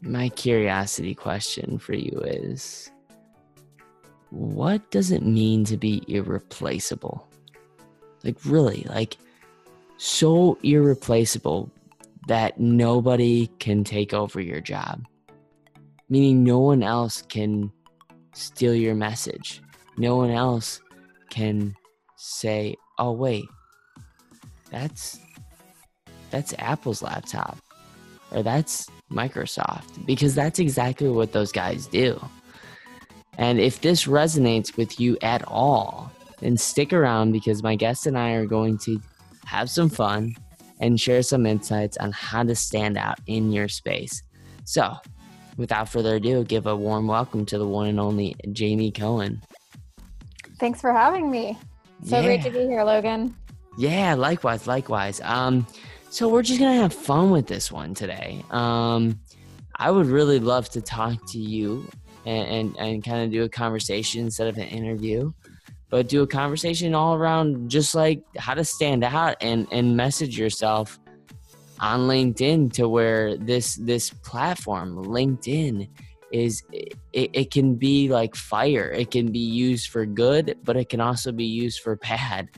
My curiosity question for you is what does it mean to be irreplaceable? Like, really, like, so irreplaceable that nobody can take over your job, meaning no one else can steal your message. No one else can say, "Oh wait, that's that's Apple's laptop." Or that's Microsoft because that's exactly what those guys do. And if this resonates with you at all, then stick around because my guest and I are going to have some fun and share some insights on how to stand out in your space. So, without further ado, give a warm welcome to the one and only Jaime Cohen. Thanks for having me. So yeah. great to be here, Logan. Yeah, likewise, likewise. Um, so we're just gonna have fun with this one today. Um, I would really love to talk to you and, and, and kind of do a conversation instead of an interview, but do a conversation all around just like how to stand out and, and message yourself on LinkedIn to where this this platform, LinkedIn, is it, it can be like fire. It can be used for good, but it can also be used for bad.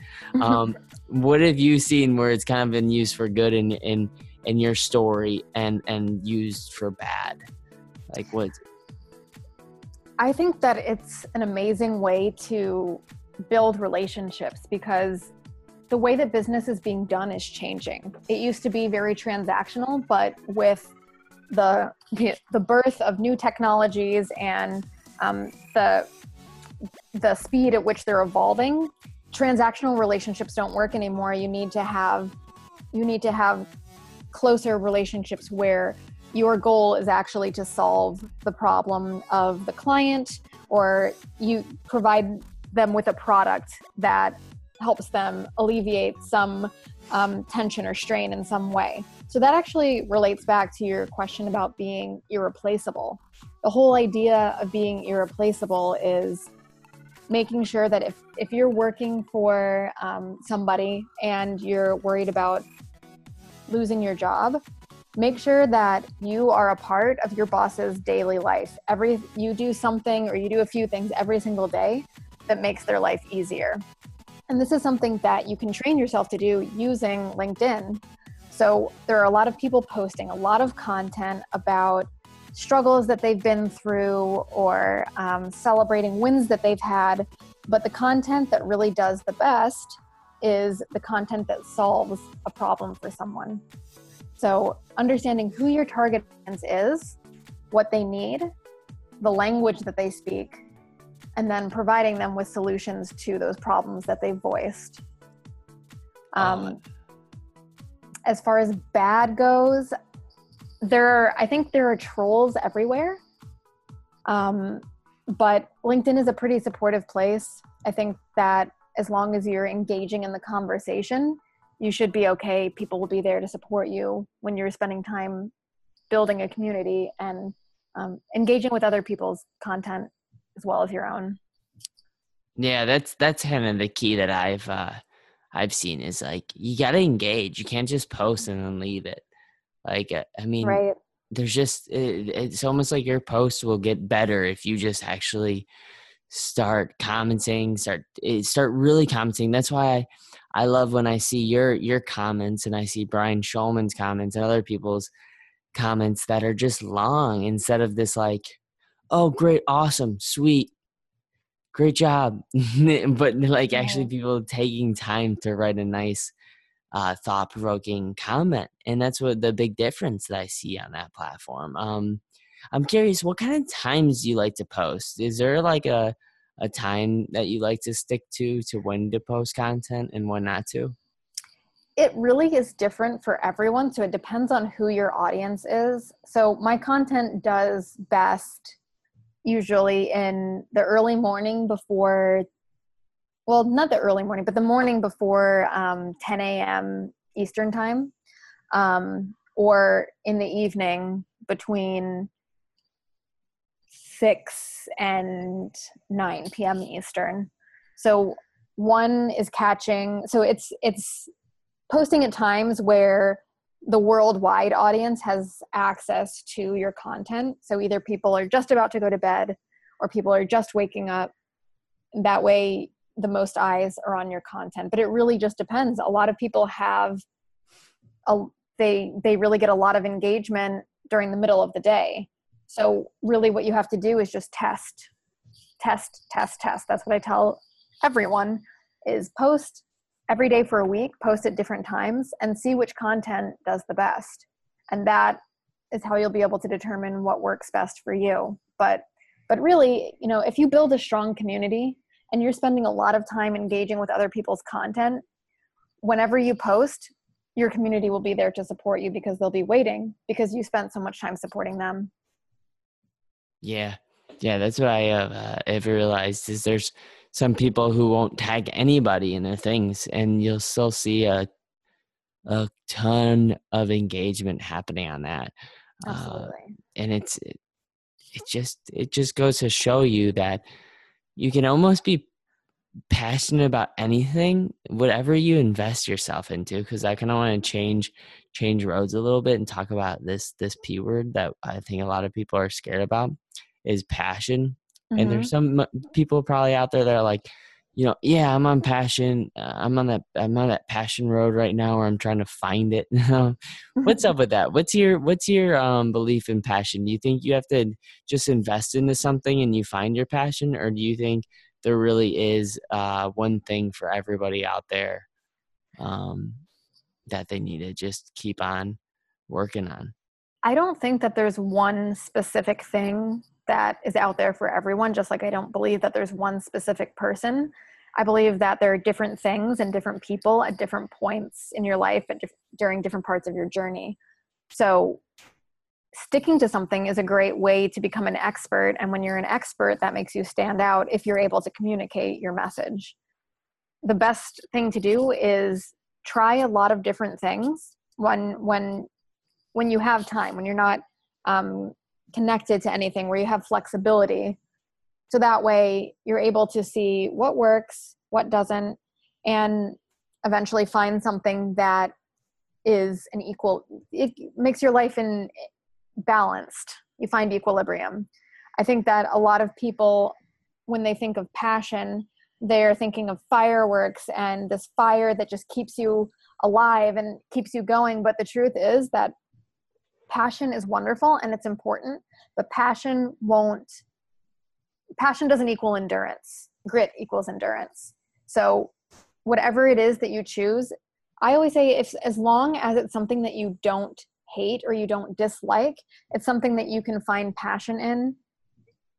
Um, what have you seen where it's kind of been used for good in in in your story and and used for bad? Like what? I think that it's an amazing way to build relationships because the way that business is being done is changing. It used to be very transactional but with the the birth of new technologies and um, the the speed at which they're evolving transactional relationships don't work anymore. You need to have you need to have closer relationships where your goal is actually to solve the problem of the client or you provide them with a product that helps them alleviate some um, tension or strain in some way. So that actually relates back to your question about being irreplaceable. The whole idea of being irreplaceable is making sure that if, if you're working for um, somebody and you're worried about losing your job, make sure that you are a part of your boss's daily life. Every you do something or you do a few things every single day that makes their life easier. And this is something that you can train yourself to do using LinkedIn. So there are a lot of people posting a lot of content about struggles that they've been through or um, celebrating wins that they've had. But the content that really does the best is the content that solves a problem for someone. So, understanding who your target audience is, what they need, the language that they speak, and then providing them with solutions to those problems that they voiced. Um, as far as bad goes, there are, I think there are trolls everywhere. Um, but LinkedIn is a pretty supportive place. I think that as long as you're engaging in the conversation, you should be okay. People will be there to support you when you're spending time building a community and um, engaging with other people's content as well as your own. Yeah, that's that's kind of the key that I've uh, I've seen is like you got to engage. You can't just post and then leave it. Like, uh, I mean, right. there's just it, it's almost like your post will get better if you just actually start commenting start eh, start really commenting. That's why I, I love when i see your your comments and i see brian schulman's comments and other people's comments that are just long instead of this like oh great awesome sweet great job. But like actually people taking time to write a nice uh, thought provoking comment. And that's what the big difference that I see on that platform. Um, I'm curious, what kind of times do you like to post? Is there like a, a time that you like to stick to to when to post content and when not to? It really is different for everyone. So it depends on who your audience is. So my content does best usually in the early morning before well, not the early morning, but the morning before um, 10 a.m. Eastern time, um, or in the evening between 6 and 9 p.m. Eastern. So one is catching, so it's it's posting at times where the worldwide audience has access to your content. So either people are just about to go to bed or people are just waking up. That way the most eyes are on your content but it really just depends. A lot of people have a they they really get a lot of engagement during the middle of the day. So really what you have to do is just test test test test. That's what i tell everyone is post every day for a week post at different times and see which content does the best. And that is how you'll be able to determine what works best for you. But but really you know if you build a strong community and you're spending a lot of time engaging with other people's content, whenever you post, your community will be there to support you because they'll be waiting because you spent so much time supporting them. Yeah. Yeah, that's what I have uh, ever realized is there's some people who won't tag anybody in their things and you'll still see a a ton of engagement happening on that. Uh, Absolutely. Uh, and it's it, it just it just goes to show you that you can almost be passionate about anything whatever you invest yourself into because i kind of want to change change roads a little bit and talk about this this p word that i think a lot of people are scared about is passion mm-hmm. and there's mm-hmm. some people probably out there that are like you know yeah i'm on passion uh, i'm on that i'm on that passion road right now where i'm trying to find it what's up with that? What's your what's your um, belief in passion? Do you think you have to just invest into something and you find your passion or do you think there really is uh, one thing for everybody out there um, that they need to just keep on working on? I don't think that there's one specific thing that is out there for everyone, just like I don't believe that there's one specific person. I believe that there are different things and different people at different points in your life at during different parts of your journey. So, sticking to something is a great way to become an expert. And when you're an expert, that makes you stand out if you're able to communicate your message. The best thing to do is try a lot of different things when when when you have time when you're not um, connected to anything where you have flexibility. So that way you're able to see what works what doesn't and eventually find something that is an equal it makes your life in balanced. You find equilibrium. I think that a lot of people when they think of passion they're thinking of fireworks and this fire that just keeps you alive and keeps you going. But the truth is that passion is wonderful and it's important, but passion won't, passion doesn't equal endurance. Grit equals endurance. So, whatever it is that you choose, I always say if as long as it's something that you don't hate or you don't dislike, it's something that you can find passion in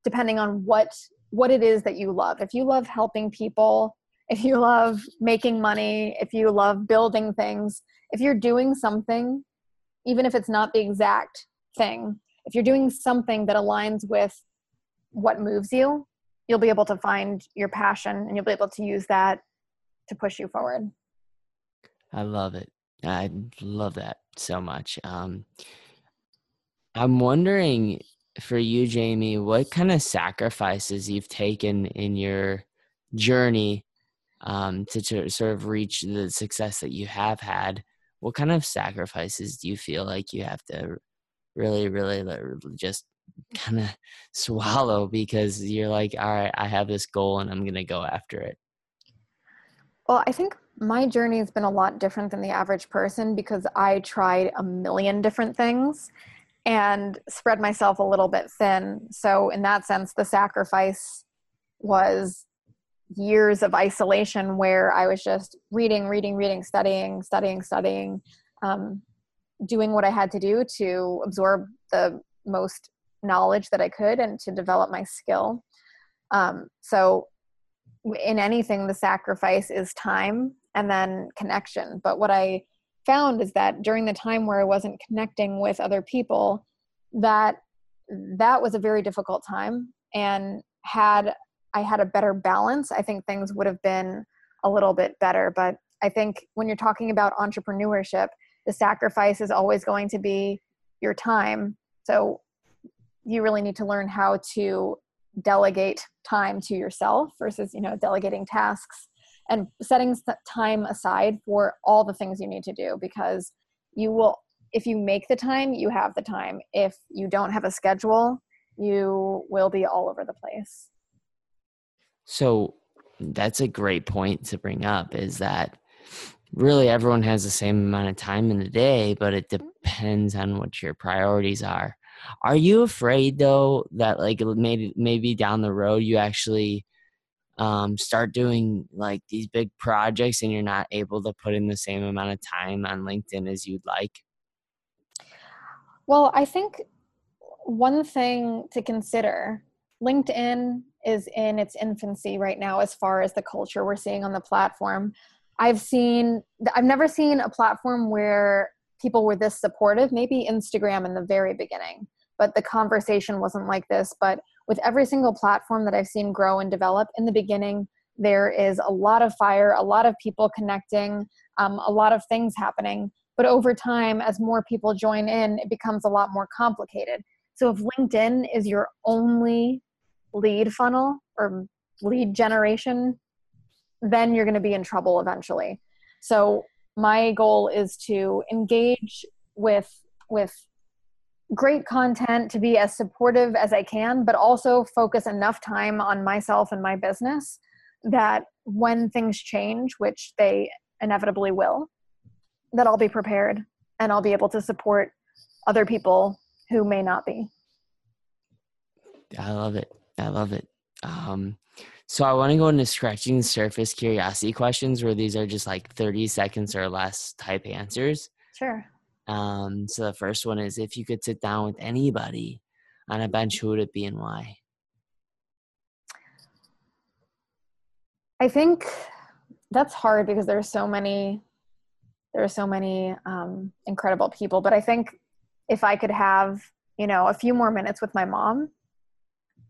depending on what what it is that you love. If you love helping people, if you love making money, if you love building things, if you're doing something even if it's not the exact thing if you're doing something that aligns with what moves you you'll be able to find your passion and you'll be able to use that to push you forward. I love it. I love that so much. Um, i'm wondering for you jaime what kind of sacrifices you've taken in your journey um, to, to sort of reach the success that you have had what kind of sacrifices do you feel like you have to really, really just kind of swallow because you're like, all right, I have this goal and I'm to go after it? Well, I think my journey has been a lot different than the average person because I tried a million different things and spread myself a little bit thin. So, in that sense, the sacrifice was years of isolation where I was just reading, reading, reading, studying, studying, studying, um, doing what I had to do to absorb the most knowledge that I could and to develop my skill. Um, so, in anything, the sacrifice is time and then connection. But what I found is that during the time where I wasn't connecting with other people, that that was a very difficult time. And had I had a better balance, I think things would have been a little bit better. But I think when you're talking about entrepreneurship, the sacrifice is always going to be your time. So you really need to learn how to delegate time to yourself versus, you know, delegating tasks and setting time aside for all the things you need to do because you will if you make the time you have the time if you don't have a schedule you will be all over the place so that's a great point to bring up is that really everyone has the same amount of time in the day but it depends on what your priorities are are you afraid though that like maybe maybe down the road you actually um, start doing like these big projects and you're not able to put in the same amount of time on LinkedIn as you'd like? Well, I think one thing to consider LinkedIn is in its infancy right now as far as the culture we're seeing on the platform. I've seen, I've never seen a platform where people were this supportive, maybe Instagram in the very beginning, but the conversation wasn't like this. But with every single platform that I've seen grow and develop in the beginning, there is a lot of fire, a lot of people connecting, um, a lot of things happening. But over time, as more people join in, it becomes a lot more complicated. So if LinkedIn is your only lead funnel or lead generation, then you're going to be in trouble eventually. So my goal is to engage with with great content to be as supportive as I can, but also focus enough time on myself and my business that when things change, which they inevitably will, that I'll be prepared and I'll be able to support other people who may not be. I love it. I love it. Um, so I want to go into scratching the surface curiosity questions where these are just like 30 seconds or less type answers. Sure. Um, so the first one is if you could sit down with anybody on a bench, who would it be and why? I think that's hard because there's so many there are so many um, incredible people but i think if i could have you know a few more minutes with my mom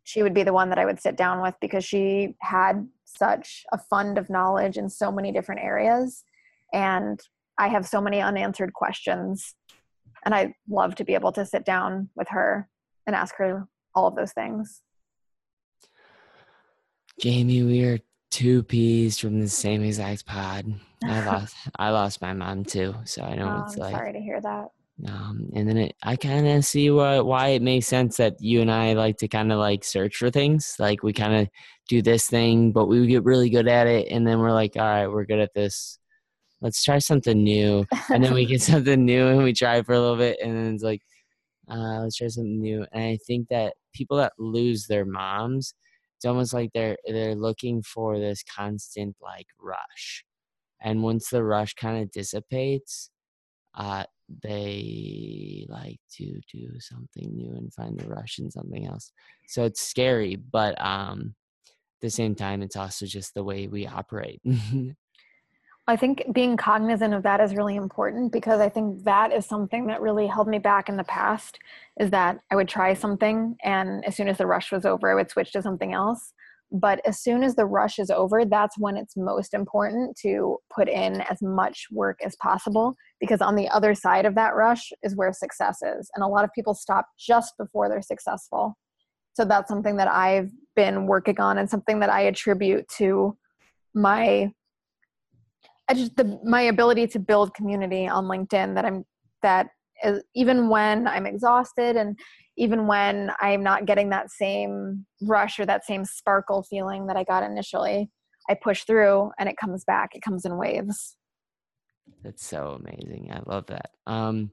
she would be the one that i would sit down with because she had such a fund of knowledge in so many different areas and I have so many unanswered questions. And I love to be able to sit down with her and ask her all of those things. Jaime, we are two peas from the same exact pod. I lost I lost my mom too, so I know oh, it's I'm like sorry to hear that. Um, and then it, I kind of see why why it makes sense that you and I like to kind of like search for things. Like we kind of do this thing, but we get really good at it, and then we're like, all right, we're good at this let's try something new. And then we get something new and we try for a little bit and then it's like, uh, let's try something new. And I think that people that lose their moms, it's almost like they're they're looking for this constant like rush. And once the rush kind of dissipates, uh, they like to do something new and find the rush in something else. So it's scary, but um, at the same time, it's also just the way we operate. I think being cognizant of that is really important because I think that is something that really held me back in the past is that I would try something and as soon as the rush was over, I would switch to something else. But as soon as the rush is over, that's when it's most important to put in as much work as possible because on the other side of that rush is where success is. And a lot of people stop just before they're successful. So that's something that I've been working on and something that I attribute to my I just the my ability to build community on LinkedIn that I'm that even when I'm exhausted and even when I'm not getting that same rush or that same sparkle feeling that I got initially, I push through and it comes back. It comes in waves. That's so amazing. I love that. Um,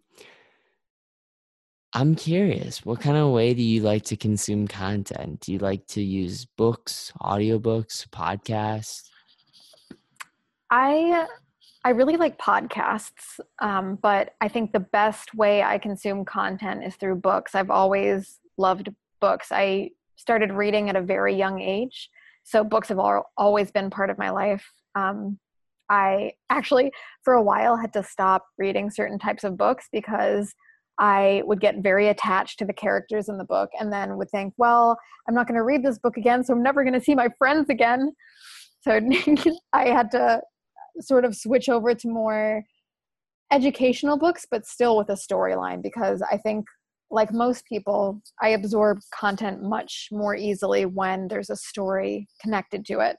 I'm curious, what kind of way do you like to consume content? Do you like to use books, audiobooks, podcasts? I I really like podcasts, um, but I think the best way I consume content is through books. I've always loved books. I started reading at a very young age, so books have all, always been part of my life. Um, I actually, for a while, had to stop reading certain types of books because I would get very attached to the characters in the book and then would think, well, I'm not going to read this book again, so I'm never going to see my friends again. So I had to sort of switch over to more educational books, but still with a storyline because I think, like most people, I absorb content much more easily when there's a story connected to it.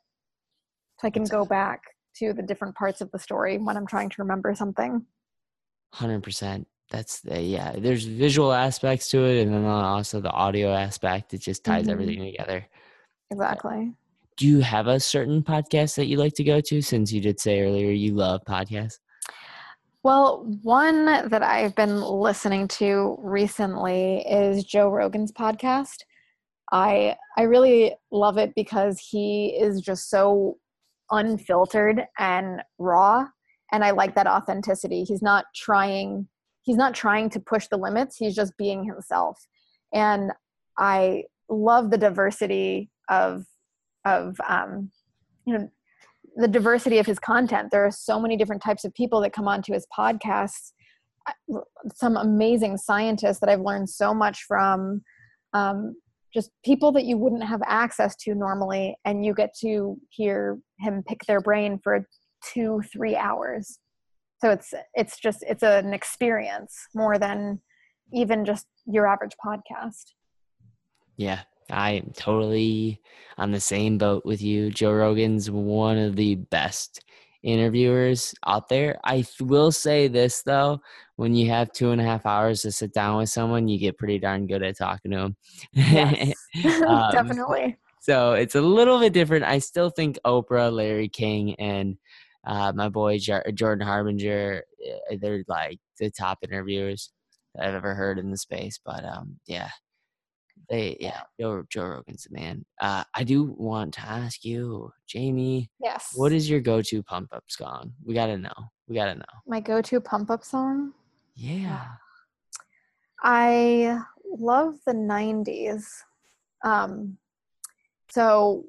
So I can go back to the different parts of the story when I'm trying to remember something. 100%. That's the, yeah, there's visual aspects to it and then also the audio aspect. It just ties mm-hmm. everything together. Exactly do you have a certain podcast that you like to go to since you did say earlier you love podcasts? Well, one that I've been listening to recently is Joe Rogan's podcast. I I really love it because he is just so unfiltered and raw and I like that authenticity. He's not trying he's not trying to push the limits, he's just being himself. And I love the diversity of of um, you know the diversity of his content. There are so many different types of people that come onto his podcasts. Some amazing scientists that I've learned so much from. Um, just people that you wouldn't have access to normally, and you get to hear him pick their brain for two, three hours. So it's it's just it's an experience more than even just your average podcast. Yeah, I'm totally on the same boat with you. Joe Rogan's one of the best interviewers out there. I will say this though, when you have two and a half hours to sit down with someone, you get pretty darn good at talking to them. Yes, um, definitely. So it's a little bit different. I still think Oprah, Larry King, and uh, my boy Jordan Harbinger, eh, they're like the top interviewers I've ever heard in the space. But um, yeah, they yeah joe, joe rogan's the man. Uh, i do want to ask you jaime yes. what is your go-to pump up song? We gotta know we gotta know. My go-to pump up song? Yeah. I love the 90s um so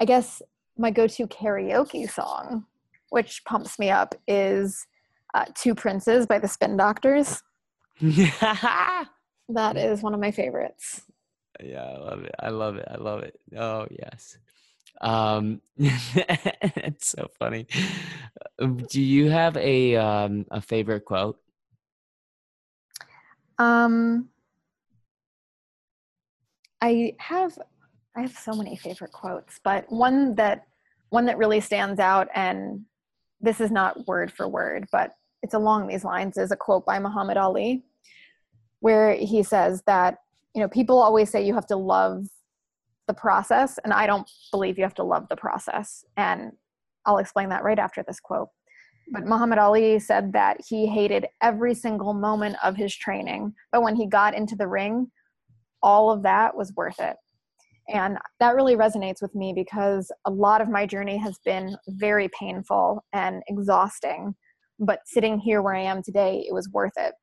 i guess my go-to karaoke song which pumps me up is uh, two princes by the spin doctors. That is one of my favorites. Yeah, I love it. I love it. I love it. Oh yes. Um, it's so funny. Um, do you have a um a favorite quote? Um, I have I have so many favorite quotes, but one that one that really stands out, and this is not word for word, but it's along these lines, is a quote by Muhammad Ali where he says that you know people always say you have to love the process and i don't believe you have to love the process. And i'll explain that right after this quote. But muhammad ali said that he hated every single moment of his training but when he got into the ring all of that was worth it. And that really resonates with me because a lot of my journey has been very painful and exhausting but sitting here where i am today it was worth it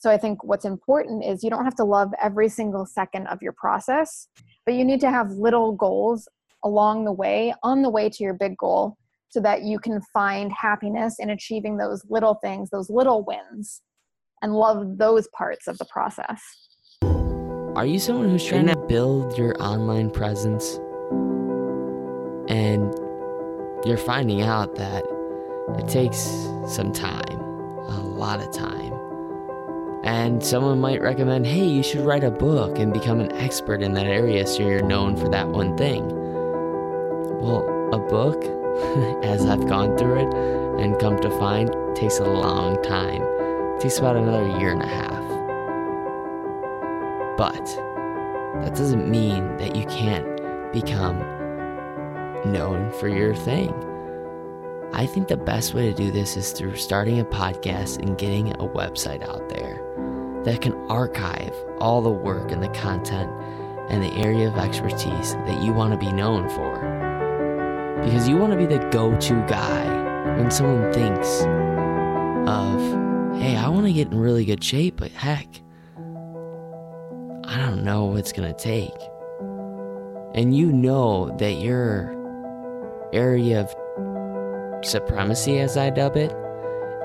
so I think what's important is you don't have to love every single second of your process, but you need to have little goals along the way, on the way to your big goal, so that you can find happiness in achieving those little things, those little wins, and love those parts of the process. Are you someone who's trying to build your online presence and you're finding out that it takes some time, a lot of time? And someone might recommend, hey, you should write a book and become an expert in that area so you're known for that one thing. Well, a book, as I've gone through it and come to find, takes a long time It takes about another year and a half. But that doesn't mean that you can't become known for your thing. I think the best way to do this is through starting a podcast and getting a website out there that can archive all the work and the content and the area of expertise that you want to be known for. Because you want to be the go to guy when someone thinks of, hey, I want to get in really good shape, but heck, I don't know what it's going to take. And you know that your area of supremacy, as I dub it,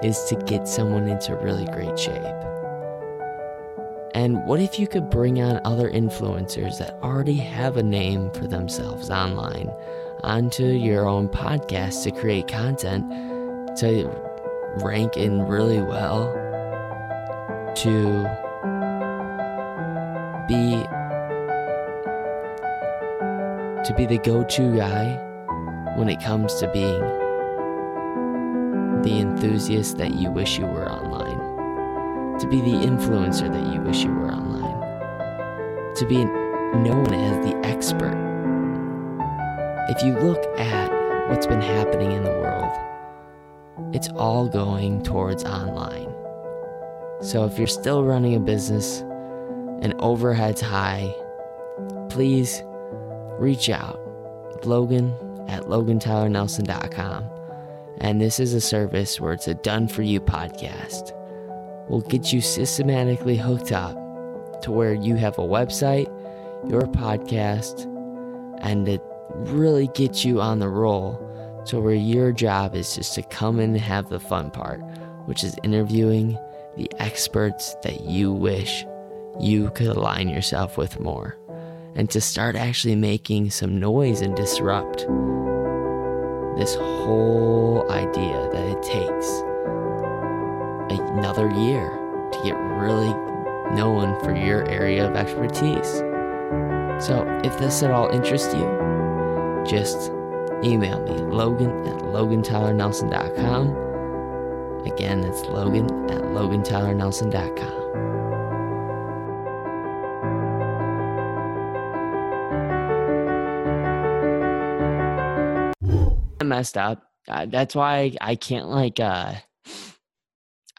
is to get someone into really great shape. And what if you could bring on other influencers that already have a name for themselves online onto your own podcast to create content to rank in really well to be to be the go-to guy when it comes to being the enthusiast that you wish you were online to be the influencer that you wish you were online, to be known as the expert. If you look at what's been happening in the world, it's all going towards online. So if you're still running a business and overhead's high, please reach out. Logan at logantylernelson.com. And this is a service where it's a done for you podcast will get you systematically hooked up to where you have a website, your podcast, and it really gets you on the roll to where your job is just to come in and have the fun part, which is interviewing the experts that you wish you could align yourself with more, and to start actually making some noise and disrupt this whole idea that it takes another year to get really known for your area of expertise. So, if this at all interests you, just email me, logan at logantylernelson.com. Again, that's logan at logantylernelson.com. I messed up. Uh, that's why I can't like uh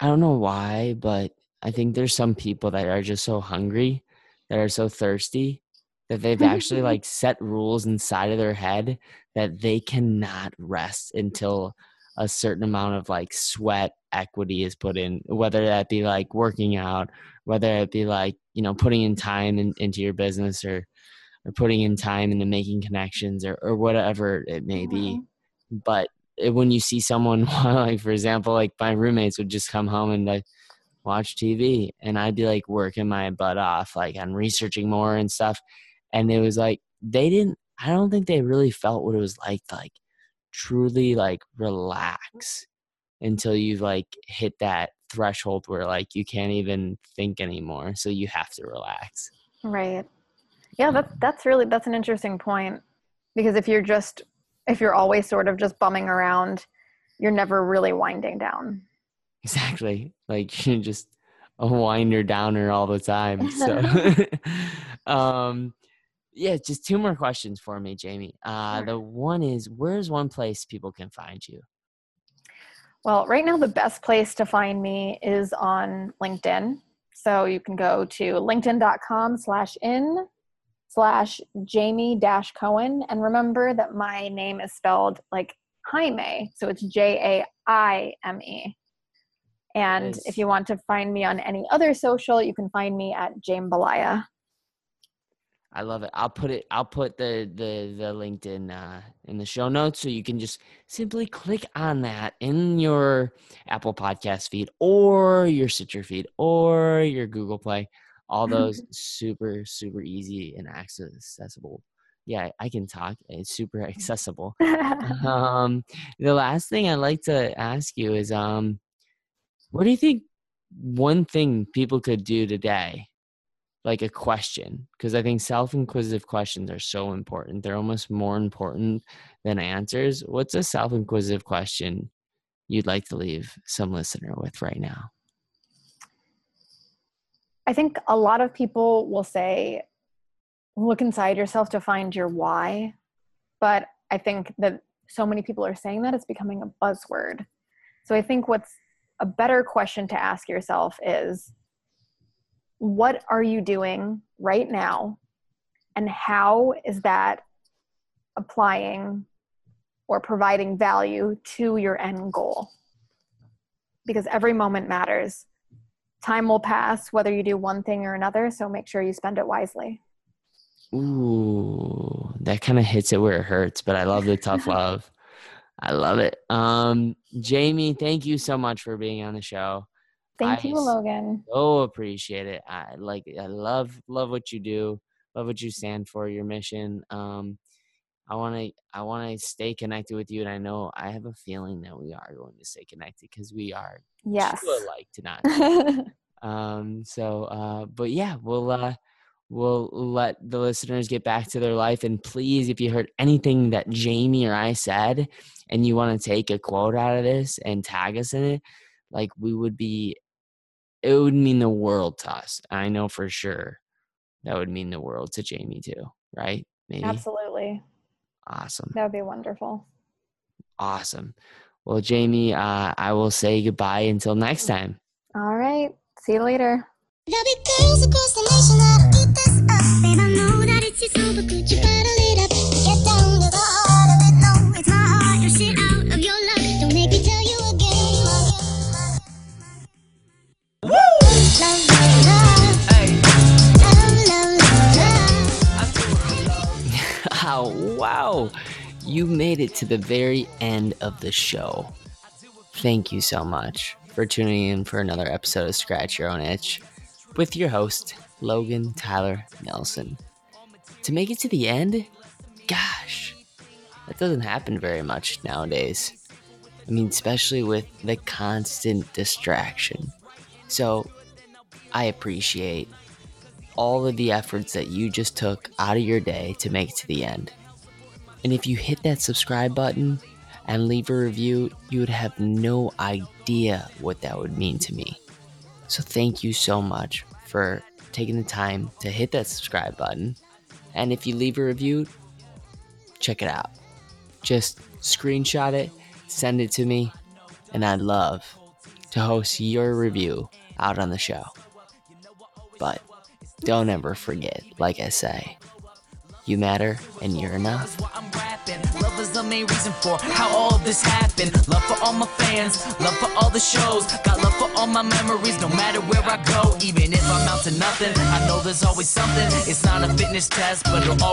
I don't know why, but I think there's some people that are just so hungry, that are so thirsty, that they've actually like set rules inside of their head that they cannot rest until a certain amount of like sweat equity is put in, whether that be like working out, whether it be like, you know, putting in time in, into your business or or putting in time into making connections or, or whatever it may be. Mm-hmm. But when you see someone like for example like my roommates would just come home and like watch tv and i'd be like working my butt off like on researching more and stuff and it was like they didn't i don't think they really felt what it was like to like truly like relax until you like hit that threshold where like you can't even think anymore so you have to relax. Right. Yeah that's that's really that's an interesting point because if you're just if you're always sort of just bumming around, you're never really winding down. Exactly. Like you're just a winder downer all the time. So um yeah, just two more questions for me, Jaime. Uh sure. the one is where's one place people can find you? Well, right now the best place to find me is on LinkedIn. So you can go to linkedin.com slash in slash Jaime dash Cohen. And remember that my name is spelled like Jaime. So it's J A I M E. And nice. if you want to find me on any other social, you can find me at Jambalaya. I love it. I'll put it. I'll put the the the LinkedIn uh, in the show notes, so you can just simply click on that in your Apple Podcast feed, or your Stitcher feed, or your Google Play all those super super easy and accessible. Yeah i can talk it's super accessible. Um the last thing i'd like to ask you is um what do you think one thing people could do today? Like a question because i think self-inquisitive questions are so important. They're almost more important than answers. What's a self-inquisitive question you'd like to leave some listener with right now I think a lot of people will say, look inside yourself to find your why. But I think that so many people are saying that it's becoming a buzzword. So I think what's a better question to ask yourself is what are you doing right now? And how is that applying or providing value to your end goal? Because every moment matters. Time will pass whether you do one thing or another, so make sure you spend it wisely. Ooh, that kind of hits it where it hurts, but I love the tough love. I love it. Um, Jaime, thank you so much for being on the show. Thank I you, Logan. So appreciate it. I like I love love what you do. Love what you stand for, your mission. Um, I want to I want to stay connected with you, and I know I have a feeling that we are going to stay connected because we are yes too alike to not. um. So, uh, but yeah, we'll uh, we'll let the listeners get back to their life. And please, if you heard anything that Jaime or I said, and you want to take a quote out of this and tag us in it, like we would be, it would mean the world to us. I know for sure that would mean the world to Jaime too, right? Maybe. Absolutely. Awesome. That would be wonderful. Awesome. Well, Jaime, uh, I will say goodbye until next time. All right. See you later. Wow, you made it to the very end of the show. Thank you so much for tuning in for another episode of Scratch Your Own Itch with your host, Logan Tyler Nelson. To make it to the end, gosh, that doesn't happen very much nowadays. I mean, especially with the constant distraction. So, I appreciate all of the efforts that you just took out of your day to make it to the end. And if you hit that subscribe button and leave a review, you would have no idea what that would mean to me. So thank you so much for taking the time to hit that subscribe button. And if you leave a review, check it out. Just screenshot it, send it to me, and I'd love to host your review out on the show. But don't ever forget, like I say, you matter and you're enough. Love is the main reason for how all this happened. Love for all my fans, love for all the shows. Got love for all my memories, no matter where I go. Even if I'm out to nothing, I know there's always something. It's not a fitness test, but it'll always